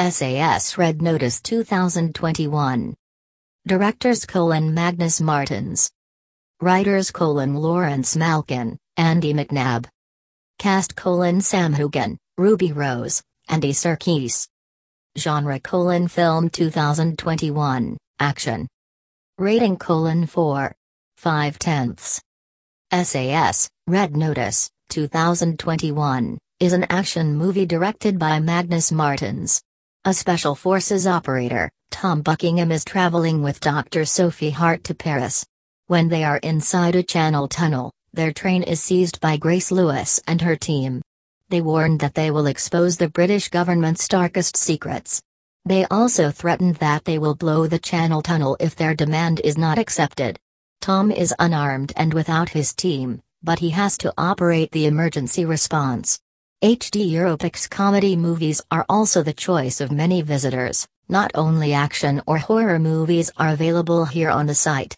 SAS Red Notice 2021. Directors colon Magnus Martens. Writers colon Laurence Malkin, Andy McNab. Cast colon Sam Heughan, Ruby Rose, Andy Serkis. Genre colon Film 2021, Action. Rating colon 4. 5 tenths. SAS, Red Notice, 2021, is an action movie directed by Magnus Martens. A Special Forces operator, Tom Buckingham is traveling with Dr. Sophie Hart to Paris. When they are inside a channel tunnel, their train is seized by Grace Lewis and her team. They warn that they will expose the British government's darkest secrets. They also threaten that they will blow the channel tunnel if their demand is not accepted. Tom is unarmed and without his team, but he has to operate the emergency response. HD Europix comedy movies are also the choice of many visitors, not only action or horror movies are available here on the site.